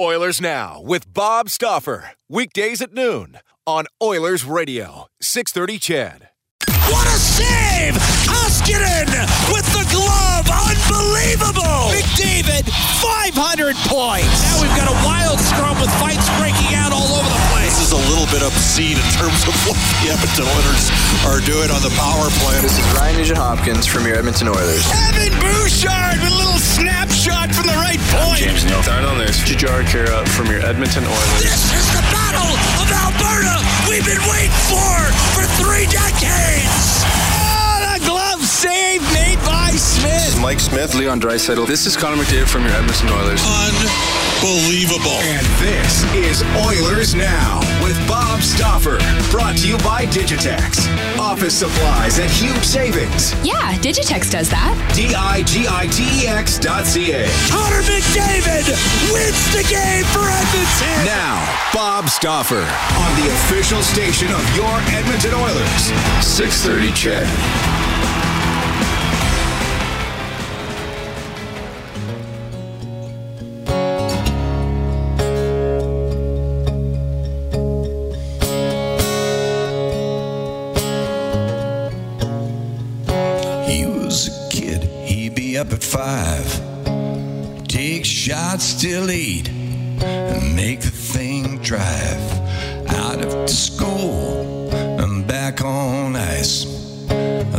Oilers Now with Bob Stauffer. Weekdays at noon on Oilers Radio, 630 CHED. What a save! Koskinen with the glove! Unbelievable! McDavid, 500 points! Now we've got a wild scrum with fights breaking out all over the place. This is a little bit obscene in terms of what the Edmonton Oilers are doing on the power play. This is Ryan Nugent Hopkins from your Edmonton Oilers. Evan Bouchard with a little snapshot from the right point. James Neal. Start on this. Jujhar Khaira from your Edmonton Oilers. This is the battle of Alberta we've been waiting for for three decades. The glove save made by Smith. Mike Smith. Leon Draisaitl. This is Connor McDavid from your Edmonton Oilers. Unbelievable. And this is Oilers Now with Bob Stauffer. Brought to you by Digitex. Office supplies at huge savings. Yeah, Digitex does that. D I G I T E X dot C A. Connor McDavid wins the game for Edmonton. Now, Bob Stauffer on the official station of your Edmonton Oilers. 630 CHED. Five. Take shots till eight and make the thing drive. Out of school and back on ice.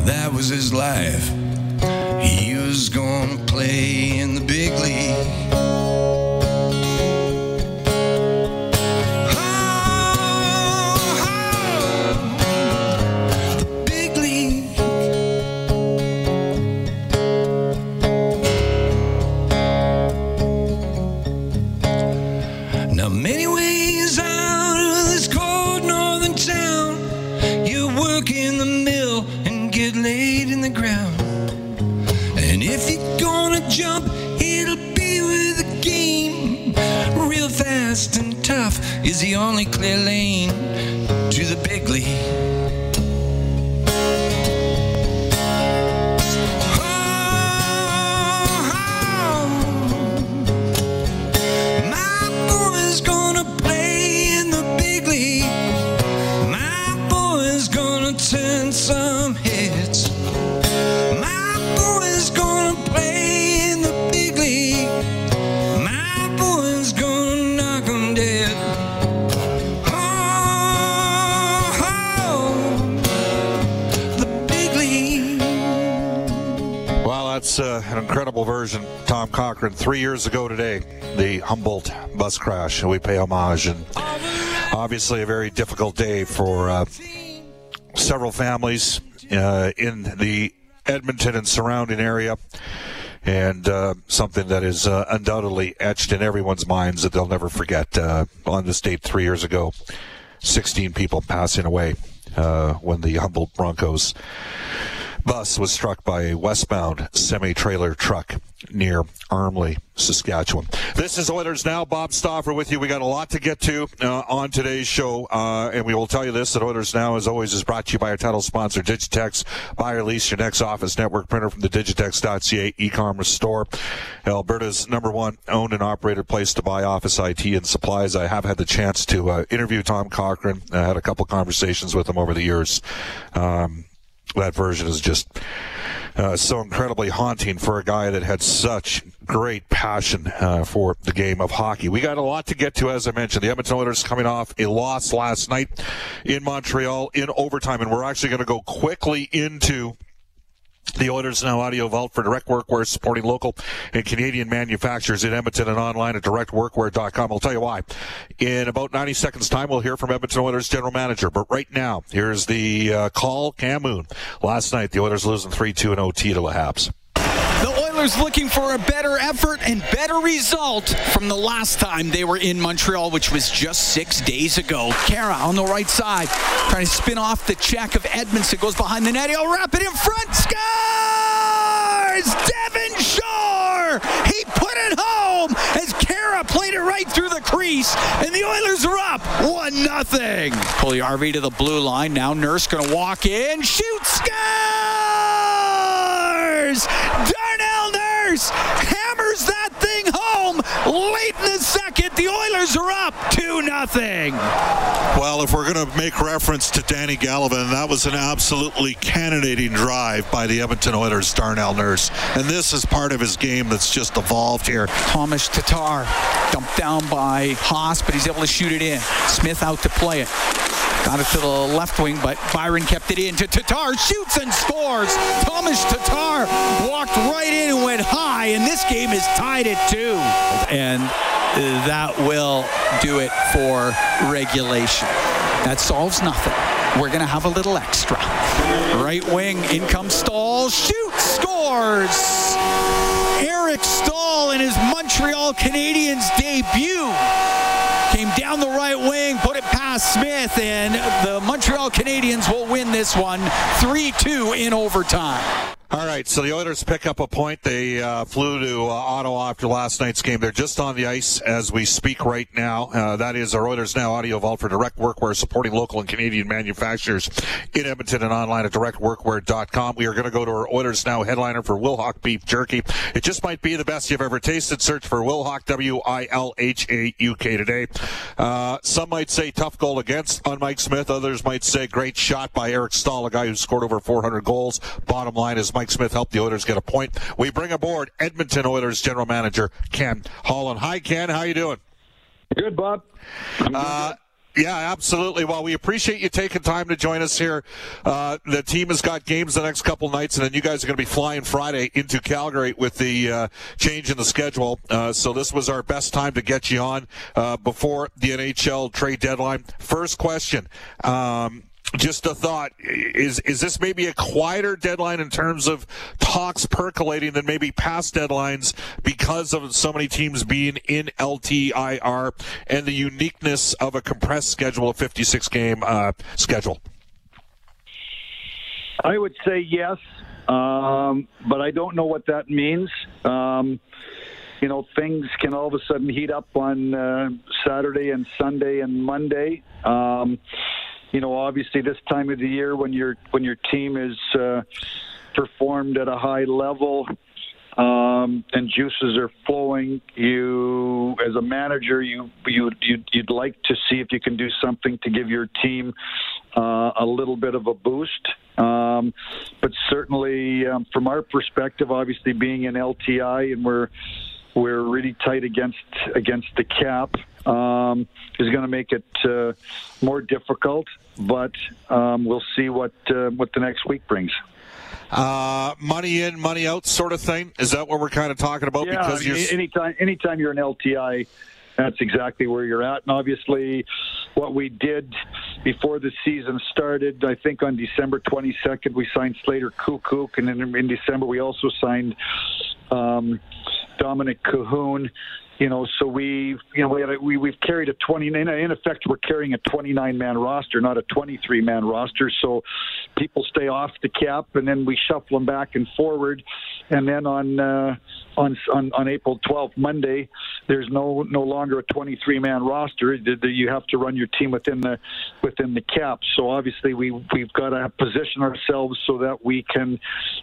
That was his life. He was gonna play in the big league. An incredible version, Tom Cochrane. Three years ago today, the Humboldt bus crash, we pay homage. And obviously, a very difficult day for uh, several families uh, in the Edmonton and surrounding area. And uh, something that is uh, undoubtedly etched in everyone's minds that they'll never forget. Uh, on this date three years ago, 16 people passing away uh, when the Humboldt Broncos bus was struck by a westbound semi-trailer truck near Armley, Saskatchewan. This is Oilers Now. Bob Stauffer with you. We got a lot to get to uh, on today's show, uh, and we will tell you this: that Oilers Now, as always, is brought to you by our title sponsor, Digitex. Buy or lease your next office network printer from the Digitex.ca e-commerce store, Alberta's number one owned and operated place to buy office IT and supplies. I have had the chance to uh, interview Tom Cochrane. I had a couple conversations with him over the years. Um, that version is just uh, so incredibly haunting for a guy that had such great passion uh, for the game of hockey. We got a lot to get to, as I mentioned. The Edmonton Oilers coming off a loss last night in Montreal in overtime, and we're actually going to go quickly into The Oilers Now Audio Vault for Direct Workwear supporting local and Canadian manufacturers in Edmonton and online at directworkwear.com. I'll tell you why. In about 90 seconds time, we'll hear from Edmonton Oilers general manager. But right now, here's the uh, call, Cam Moon. Last night, the Oilers losing 3-2 in OT to the Habs. Oilers looking for a better effort and better result from the last time they were in Montreal, which was just six days ago. Khaira on the right side, trying to spin off the check of Edmundson, goes behind the net. He'll wrap it in front. Scores! Devin Shore! He put it home as Khaira played it right through the crease, and the Oilers are up one nothing. Puljujarvi to the blue line. Now Nurse going to walk in, shoot, scores! Darnell Hammers that thing home late in the second. The Oilers are up 2 nothing. Well, if we're going to make reference to Danny Gallivan, that was an absolutely cannonading drive by the Edmonton Oilers' Darnell Nurse. And this is part of his game that's just evolved here. Thomas Tatar dumped down by Haas, but he's able to shoot it in. Smith out to play it. Got it to the left wing, but Byron kept it in to Tatar. Shoots and scores. Thomas Tatar walked right in and went high, and this game is tied at two. And that will do it for regulation. That solves nothing. We're going to have a little extra. Right wing, in comes Staal. Shoot, scores. Eric Staal in his Montreal Canadiens debut came down the right wing, Smith, and the Montreal Canadiens will win this one 3 2 in overtime. All right, so the Oilers pick up a point. They uh, flew to uh, Ottawa after last night's game. They're just on the ice as we speak right now. Uh, that is our Oilers Now audio vault for Direct Workwear, supporting local and Canadian manufacturers in Edmonton and online at directworkwear.com. We are going to go to our Oilers Now headliner for Wilhauk Beef Jerky. It just might be the best you've ever tasted. Search for Wilhauk, W-I-L-H-A-U-K today. Uh, some might say tough goal against on Mike Smith. Others might say great shot by Eric Staal, a guy who scored over 400 goals. Bottom line is Mike Smith helped the Oilers get a point. We bring aboard Edmonton Oilers general manager Ken Holland. Hi, Ken. How you doing? Good, Bob. Uh, yeah, absolutely. Well, we appreciate you taking time to join us here. Uh, the team has got games the next couple nights, and then you guys are going to be flying Friday into Calgary with the uh, change in the schedule. Uh, so this was our best time to get you on uh, before the NHL trade deadline. First question. Um, just a thought is is this maybe a quieter deadline in terms of talks percolating than maybe past deadlines because of so many teams being in LTIR and the uniqueness of a compressed schedule, a 56 game uh, schedule? I would say yes, um, but I don't know what that means. Um, you know, things can all of a sudden heat up on uh, Saturday and Sunday and Monday. Um, you know, obviously this time of the year when your when your team is uh, performed at a high level um, and juices are flowing, you as a manager, you you you'd, you'd like to see if you can do something to give your team uh, a little bit of a boost. Um, but certainly, um, from our perspective, obviously being in LTI and we're we're really tight against against the cap um, is going to make it uh, more difficult. But um, we'll see what uh, what the next week brings. Uh, money in, money out, sort of thing. Is that what we're kind of talking about? Yeah, because I mean, you're anytime anytime you're an LTI, that's exactly where you're at. And obviously, what we did before the season started, I think on December 22nd, we signed Slater Koekkoek, and then in December we also signed um, Dominik Kahun. You know, so we, you know, we had a, we we've carried a 20. In effect, we're carrying a 29 man roster, not a 23 man roster. So people stay off the cap, and then we shuffle them back and forward. And then on uh, on on on April 12th, Monday, there's no no longer a 23 man roster. You have to run your team within the within the cap. So obviously, we we've got to position ourselves so that we can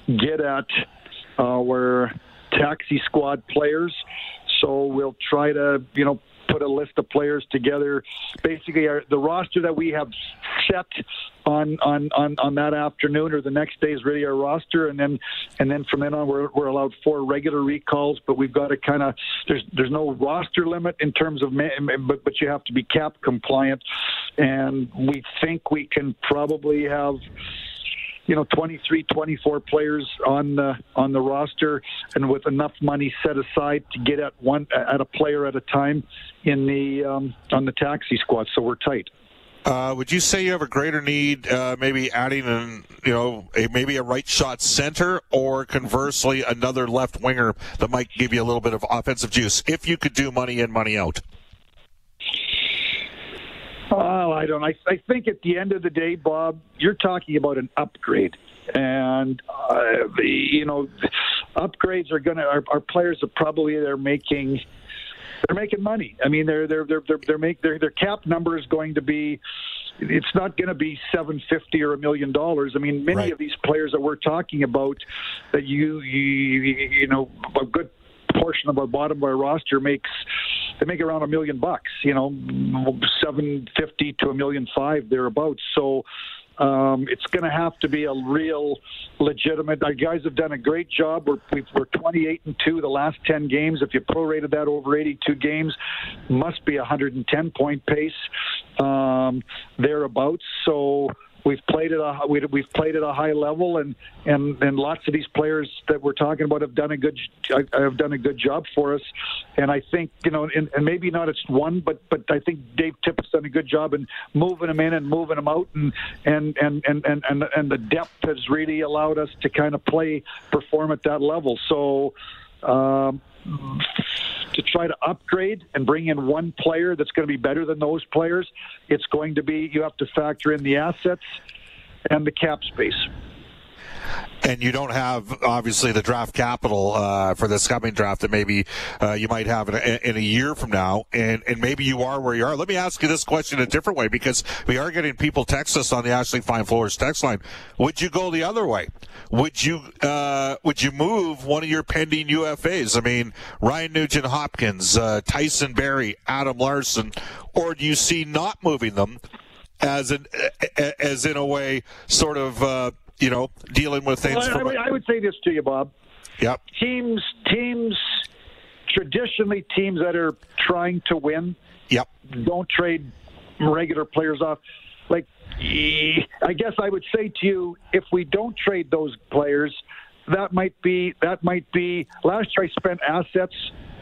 get at our taxi squad players. So we'll try to, you know, put a list of players together. Basically, our, the roster that we have set on, on, on, on that afternoon or the next day is really our roster, and then and then from then on we're, we're allowed four regular recalls. But we've got to kind of there's there's no roster limit in terms of but but you have to be cap compliant, and we think we can probably have you know 23, 24 players on the on the roster, and with enough money set aside to get at one at a player at a time in the um, on the taxi squad. So we're tight. Uh, would you say you have a greater need, uh, maybe adding an, you know, a, maybe a right shot center, or conversely another left winger that might give you a little bit of offensive juice if you could do money in, money out? Oh, I don't. I, I think at the end of the day, Bob, you're talking about an upgrade, and uh, the, you know, upgrades are going to. Our, our players are probably they're making they're making money. I mean, they're they're they're they're, they're make their their cap number is going to be. It's not going to be seven fifty or a million dollars. I mean, many Right. of these players that we're talking about, that you you you know a good portion of our bottom of our roster makes they make around a million bucks. You know, seven fifty to a million five thereabouts. So. Um, it's going to have to be a real legitimate. Our guys have done a great job. We're, we've, we're 28 and two the last 10 games. If you prorated that over 82 games, must be a 110 point pace um, thereabouts. So we've played at a we- we've played at a high level, and and and lots of these players that we're talking about have done a good have done a good job for us. And I think you know, and, and maybe not it's one, but but I think Dave Tippett's done a good job in moving them in and moving them out, and and and and and and, and the depth has really allowed us to kind of play perform at that level. So. Um, to try to upgrade and bring in one player that's going to be better than those players, it's going to be you have to factor in the assets and the cap space. And you don't have obviously the draft capital uh, for this coming draft that maybe uh, you might have in a, in a year from now, and and maybe you are where you are. Let me ask you this question a different way because we are getting people text us on the Ashley Fine Floors text line. Would you go the other way? Would you uh, would you move one of your pending UFAs? I mean, Ryan Nugent Hopkins, uh, Tyson Barrie, Adam Larsson, or do you see not moving them? As an, as in a way, sort of, uh, you know, dealing with things. Well, I, from I would, say this to you, Bob. Yep. Teams, teams, traditionally teams that are trying to win, Yep. don't trade regular players off. Like, I guess I would say to you, if we don't trade those players, that might be that might be. Last year, I spent assets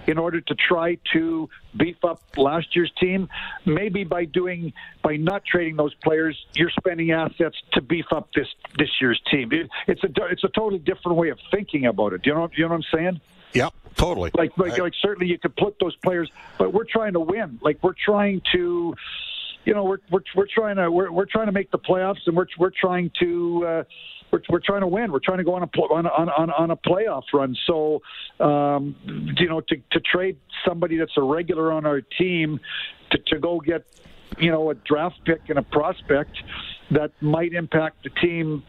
in order to try to beef up last year's team. Maybe by doing by not trading those players, you're spending assets to beef up this this year's team. It, it's a it's a totally different way of thinking about it. Do you know you know what I'm saying? Yep. Totally. Like, like, like certainly you could put those players, but we're trying to win. Like, we're trying to, you know, we're we're, we're trying to we're, we're trying to make the playoffs, and we're we're trying to. Uh, we're, we're trying to win. We're trying to go on a on, on, on, a playoff run. So, um, you know, to, to trade somebody that's a regular on our team to, to go get, you know, a draft pick and a prospect that might impact the team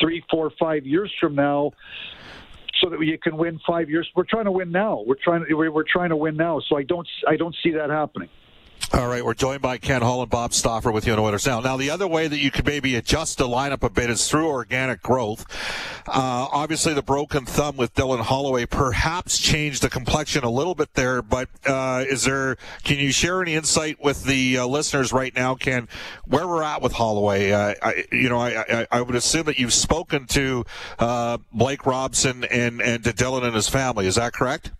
three, four, five years from now so that you can win five years. We're trying to win now. We're trying to we're trying to win now. So I don't I don't see that happening. All right, we're joined by Ken Holland Bob Stauffer with you on Oilers Now. Now, the other way that you could maybe adjust the lineup a bit is through organic growth. Uh, obviously, the broken thumb with Dylan Holloway perhaps changed the complexion a little bit there, but uh, is there? Can you share any insight with the uh, listeners right now, Ken, where we're at with Holloway? Uh, I, you know, I, I, I would assume that you've spoken to uh, Blake Robson and and to Dylan and his family. Is that correct?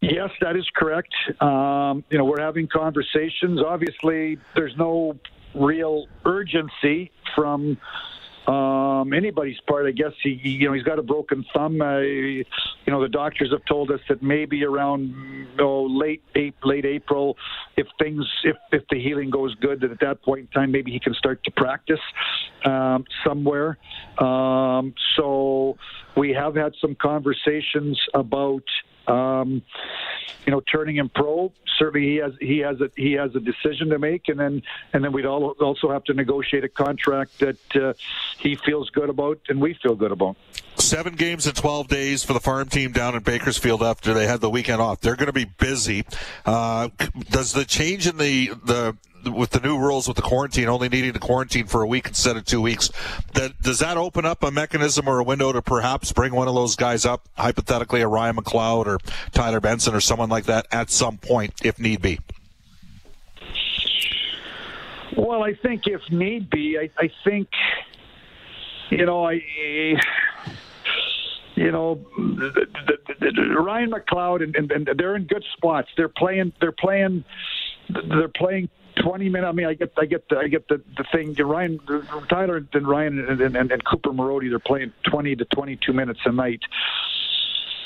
Yes, that is correct. Um, you know, we're having conversations. Obviously, there's no real urgency from um, anybody's part. I guess he, you know, he's got a broken thumb. Uh, you know, the doctors have told us that maybe around oh, late late April, if things, if if the healing goes good, that at that point in time, maybe he can start to practice um, somewhere. Um, so we have had some conversations about. Um, you know, turning him pro. Certainly, he has he has a he has a decision to make, and then and then we'd all also have to negotiate a contract that uh, he feels good about and we feel good about. Seven games in 12 days for the farm team down in Bakersfield after they had the weekend off. They're going to be busy. Uh, does the change in the, the, with the new rules with the quarantine, only needing to quarantine for a week instead of two weeks, that, does that open up a mechanism or a window to perhaps bring one of those guys up, hypothetically a Ryan McLeod or Tyler Benson or someone like that at some point, if need be? Well, I think if need be, I, I think you know, I. You know, the, the, the, Ryan McLeod and, and, and they're in good spots. They're playing. They're playing. They're playing 20 minutes. I mean, I get, I get, the, I get the the thing. Ryan, Tyler, and Ryan, and, and, and Cooper Marody, they're playing 20 to 22 minutes a night.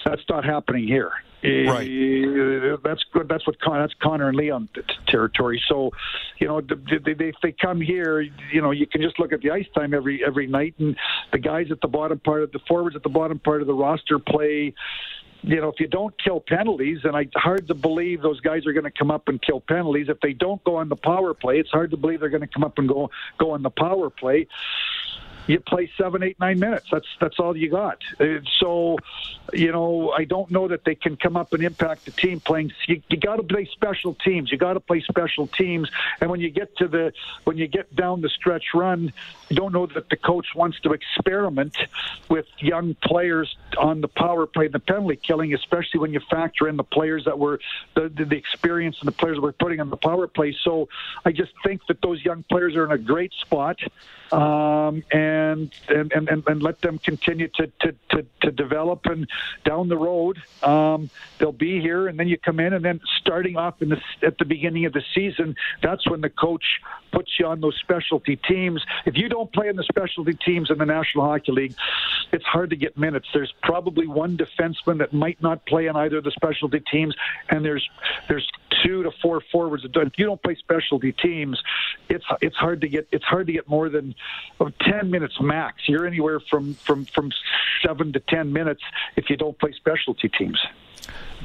That's not happening here. Right. Uh, that's good. That's what Con- that's Connor and Leon territory. So, you know, they, they, if they come here. You know, you can just look at the ice time every every night, and the guys at the bottom part of the forwards at the bottom part of the roster play you know, if you don't kill penalties, and I hard to believe those guys are going to come up and kill penalties. If they don't go on the power play, it's hard to believe they're going to come up and go go on the power play you play seven, eight, nine minutes. That's that's all you got. Uh, so, you know, I don't know that they can come up and impact the team playing. You, you got to play special teams. You got to play special teams. And when you get to the when you get down the stretch run, you don't know that the coach wants to experiment with young players on the power play and the penalty killing, especially when you factor in the players that were the, the, the experience and the players that we're putting on the power play. So I just think that those young players are in a great spot um, and, and, and, and let them continue to, to, to, to develop. And down the road, um, they'll be here. And then you come in, and then starting off in the, at the beginning of the season, that's when the coach puts you on those specialty teams. If you don't play in the specialty teams in the National Hockey League, it's hard to get minutes. There's probably one defenseman that might not play in either of the specialty teams, and there's there's two to four forwards. If you don't play specialty teams, it's it's hard to get it's hard to get more than ten 10 minutes max. You're anywhere from, from, from seven to 10 minutes if you don't play specialty teams.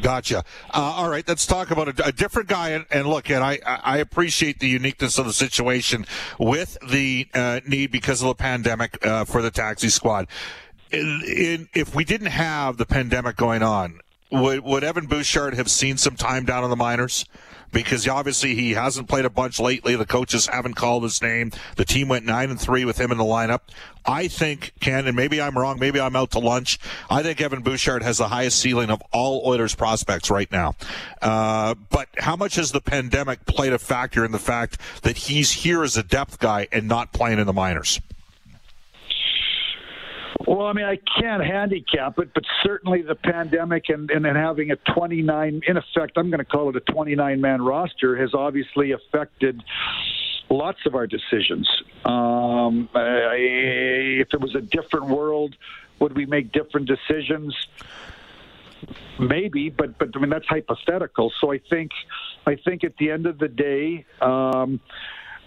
Gotcha. Uh, all right, let's talk about a, a different guy. And, and, look, and I, I appreciate the uniqueness of the situation with the uh, need because of the pandemic uh, for the taxi squad. In, in, if we didn't have the pandemic going on, would, would Evan Bouchard have seen some time down in the minors? because obviously he hasn't played a bunch lately. The coaches haven't called his name. The team went nine and three with him in the lineup. I think Ken, and maybe I'm wrong. Maybe I'm out to lunch. I think Evan Bouchard has the highest ceiling of all Oilers prospects right now. Uh, but how much has the pandemic played a factor in the fact that he's here as a depth guy and not playing in the minors? Well, I mean, I can't handicap it, but certainly the pandemic and, and, and having a 29, in effect, I'm going to call it a 29 man roster, has obviously affected lots of our decisions. Um, I, if it was a different world, would we make different decisions? Maybe, but but I mean that's hypothetical. So I think I think at the end of the day. Um,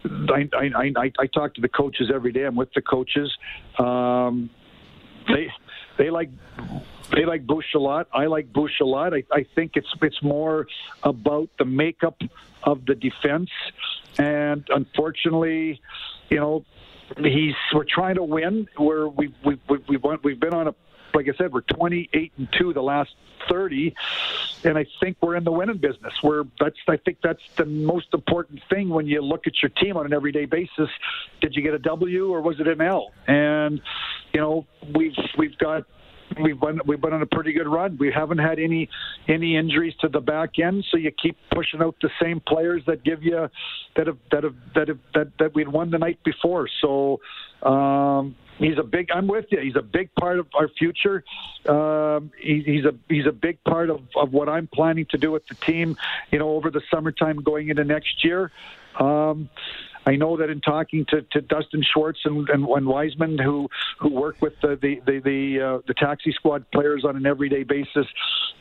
I, I, I, I talk to the coaches every day. I'm with the coaches. Um, they they like they like Bush a lot. I like Bush a lot. I, I think it's it's more about the makeup of the defense, and unfortunately, you know, he's we're trying to win. Where we've we've we've, we've been on a like I said, we're 28 and two the last 30, and I think we're in the winning business. Where that's I think that's the most important thing when you look at your team on an everyday basis. Did you get a W or was it an L? And you know we've we've got we've been we've been on a pretty good run. We haven't had any any injuries to the back end, so you keep pushing out the same players that give you that have that have that have that that we'd won the night before. So um, he's a big. I'm with you. He's a big part of our future. Um, he, he's a he's a big part of, of what I'm planning to do with the team. You know, over the summertime going into next year. Um, I know that in talking to, to Dustin Schwartz and, and, and Wiseman, who who work with the the the the, uh, the taxi squad players on an everyday basis,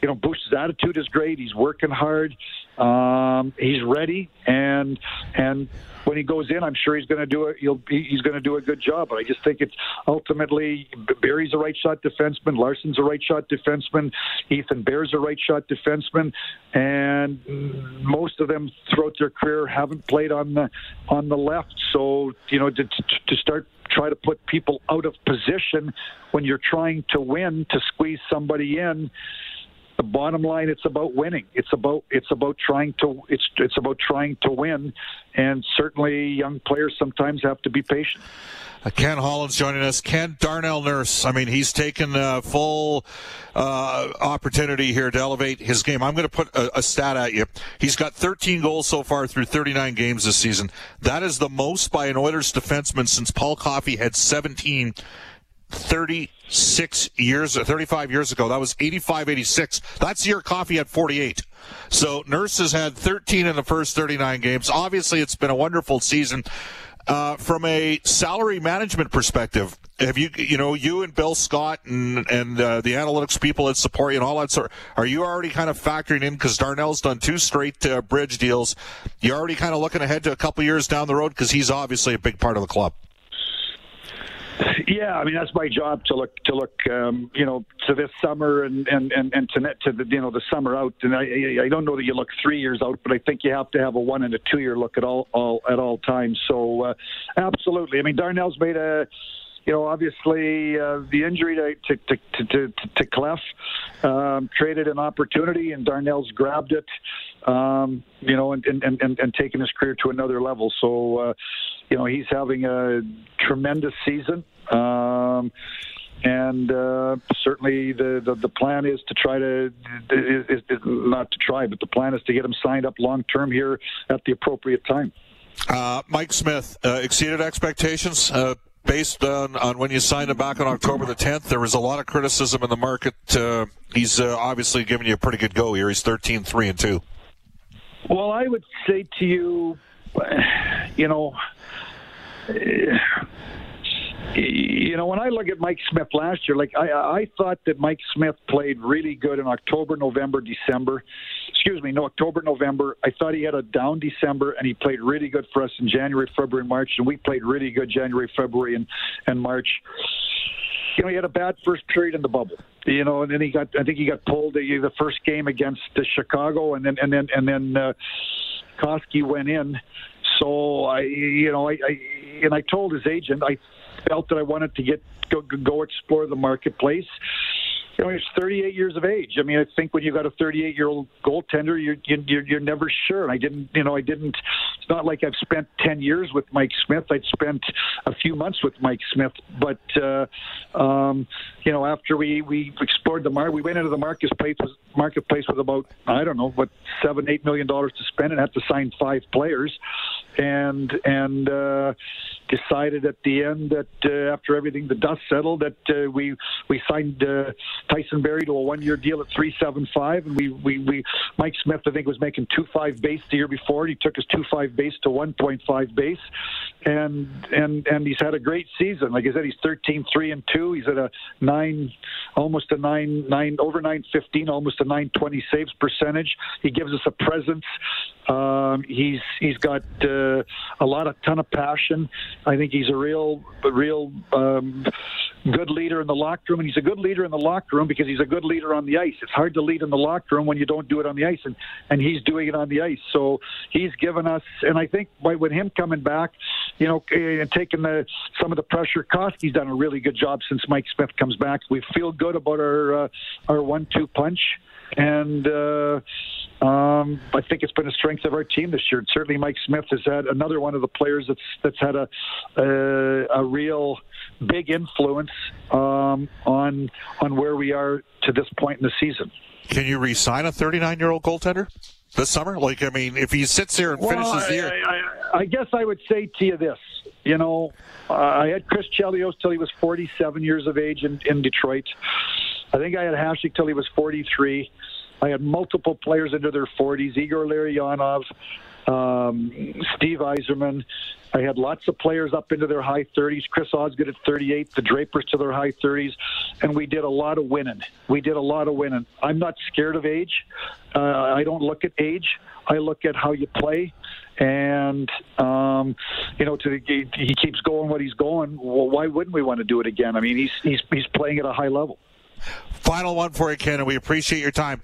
you know, Bush's attitude is great. He's working hard. Um, he's ready, and and when he goes in, I'm sure he's going to do it. He'll he's going to do a good job. But I just think it's ultimately Barrie's a right shot defenseman, Larsson's a right shot defenseman, Ethan Bear's a right shot defenseman, and most of them throughout their career haven't played on the on the left. So you know to, to start try to put people out of position when you're trying to win to squeeze somebody in the bottom line it's about winning it's about it's about trying to it's it's about trying to win and certainly young players sometimes have to be patient uh, Ken Holland's joining us. Ken Darnell Nurse. I mean, he's taken full uh, opportunity here to elevate his game. I'm going to put a, a, stat at you. He's got 13 goals so far through 39 games this season. That is the most by an Oilers defenseman since Paul Coffey had 17 36 years, 35 years ago. That was 85, 86. That's your Coffey at 48. So Nurse has had 13 in the first 39 games. Obviously, it's been a wonderful season. Uh, from a salary management perspective, have you, you know, you and Bill Scott and and uh, the analytics people at support you and all that sort, are you already kind of factoring in because Darnell's done two straight uh, bridge deals? You're already kind of looking ahead to a couple years down the road because he's obviously a big part of the club. Yeah, I mean that's my job to look to look, um, you know, to this summer and and and, and to net to the you know the summer out. And I I don't know that you look three years out, but I think you have to have a one and a two year look at all all at all times. So uh, absolutely, I mean Darnell's made a you know, obviously uh, the injury to to to to, to Klef um, created an opportunity, and Darnell's grabbed it. Um, you know, and, and and and taken his career to another level. So, uh, you know, he's having a tremendous season. Um, and uh, certainly the, the, the plan is to try to is, is not to try, but the plan is to get him signed up long term here at the appropriate time. Uh, Mike Smith uh, exceeded expectations. Based on, on when you signed him back on October the 10th, there was a lot of criticism in the market. Uh, he's uh, obviously giving you a pretty good go here. He's 13 3 and 2. Well, I would say to you, you know, you know, when I look at Mike Smith last year, like I, I thought that Mike Smith played really good in October, November, December. Excuse me, no, October, November. I thought he had a down December, and he played really good for us in January, February, March, and we played really good January, February, and and March. You know, he had a bad first period in the bubble. You know, and then he got. I think he got pulled the, the first game against the Chicago, and then and then and then uh, Koski went in. So I, you know, I, I and I told his agent I felt that I wanted to get go, go explore the marketplace. You know, he's 38 years of age. I mean, I think when you got a 38 year old goaltender, you're, you're you're never sure. I didn't, you know, I didn't. It's not like I've spent 10 years with Mike Smith. I'd spent a few months with Mike Smith, but uh, um, you know, after we we explored the market, we went into the marketplace marketplace with about I don't know what seven eight million dollars to spend and had to sign five players, and and uh, decided at the end that uh, after everything the dust settled that uh, we we signed uh, Tyson Barrie to a one year deal at three seven five, and we, we we Mike Smith I think was making two five base the year before. He took his two five base to one point five base, and and and he's had a great season. Like I said, he's 13 three and two. He's at a nine, almost a nine nine over nine fifteen, almost a nine twenty saves percentage. He gives us a presence. Um, he's he's got uh, a lot of ton of passion. I think he's a real real um, good leader in the locker room, and he's a good leader in the locker room because he's a good leader on the ice. It's hard to lead in the locker room when you don't do it on the ice, and and he's doing it on the ice. So he's given us, and I think by with him coming back, you know, and taking the some of the pressure, Koski's done a really good job since Mike Smith comes back. We feel good about our uh, our one-two punch and uh, um, I think it's been a strength of our team this year. certainly, Mike Smith has had another one of the players that's that's had a a, a real big influence um, on on where we are to this point in the season. Can you re-sign a 39-year-old goaltender this summer? Like, I mean, if he sits here and well, finishes the year, I, I, I guess I would say to you this. You know, uh, I had Chris Chelios till he was 47 years of age in, in Detroit. I think I had Hasek till he was 43. I had multiple players into their 40s, Igor Larionov, um, Steve Yzerman. I had lots of players up into their high 30s. Chris Osgood at 38, the Drapers to their high 30s, and we did a lot of winning. We did a lot of winning. I'm not scared of age. Uh, I don't look at age. I look at how you play, and um, you know, to he, he keeps going what he's going. Well, why wouldn't we want to do it again? I mean, he's he's he's playing at a high level. Final one for you, Ken, and we appreciate your time.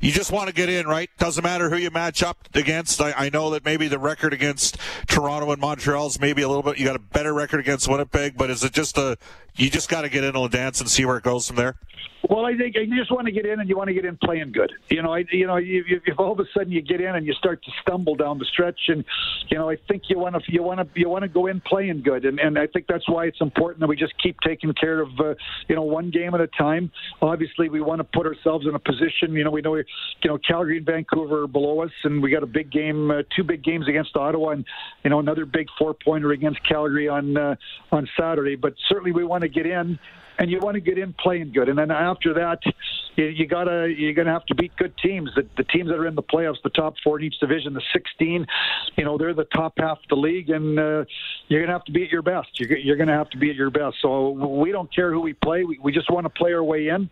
You just want to get in, right? Doesn't matter who you match up against. I, I know that maybe the record against Toronto and Montreal is maybe a little bit. You got a better record against Winnipeg, but is it just a? You just got to get in and dance and see where it goes from there. Well, I think you just want to get in and you want to get in playing good. You know, I, you know, if, if all of a sudden you get in and you start to stumble down the stretch, and you know, I think you want to you want to you want to go in playing good, and and I think that's why it's important that we just keep taking care of uh, you know one game at a time. Obviously, we want to put ourselves in a position. You know, we know you know Calgary and Vancouver are below us, and we got a big game, uh, two big games against Ottawa, and you know another big four pointer against Calgary on uh, on Saturday. But certainly we want to get in and you want to get in playing good. And then after that, you, you gotta you're gonna have to beat good teams. The, the teams that are in the playoffs, the top four in each division, the 16, you know, they're the top half of the league, and uh, you're gonna have to be at your best. You're, you're gonna have to be at your best. So we don't care who we play. We, we just want to play our way in,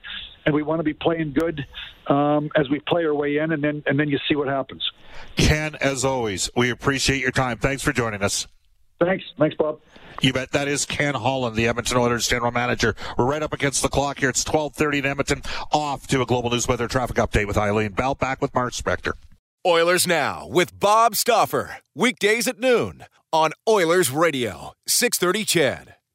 and we want to be playing good um, as we play our way in, and then and then you see what happens. Ken, as always, we appreciate your time. Thanks for joining us. Thanks. Thanks, Bob. You bet. That is Ken Holland, the Edmonton Oilers general manager. We're right up against the clock here. It's 12:30 in Edmonton. Off to a global news weather traffic update with Eileen Bell. Back with Mark Spector. Oilers now with Bob Stauffer weekdays at noon on Oilers Radio 630 CHED.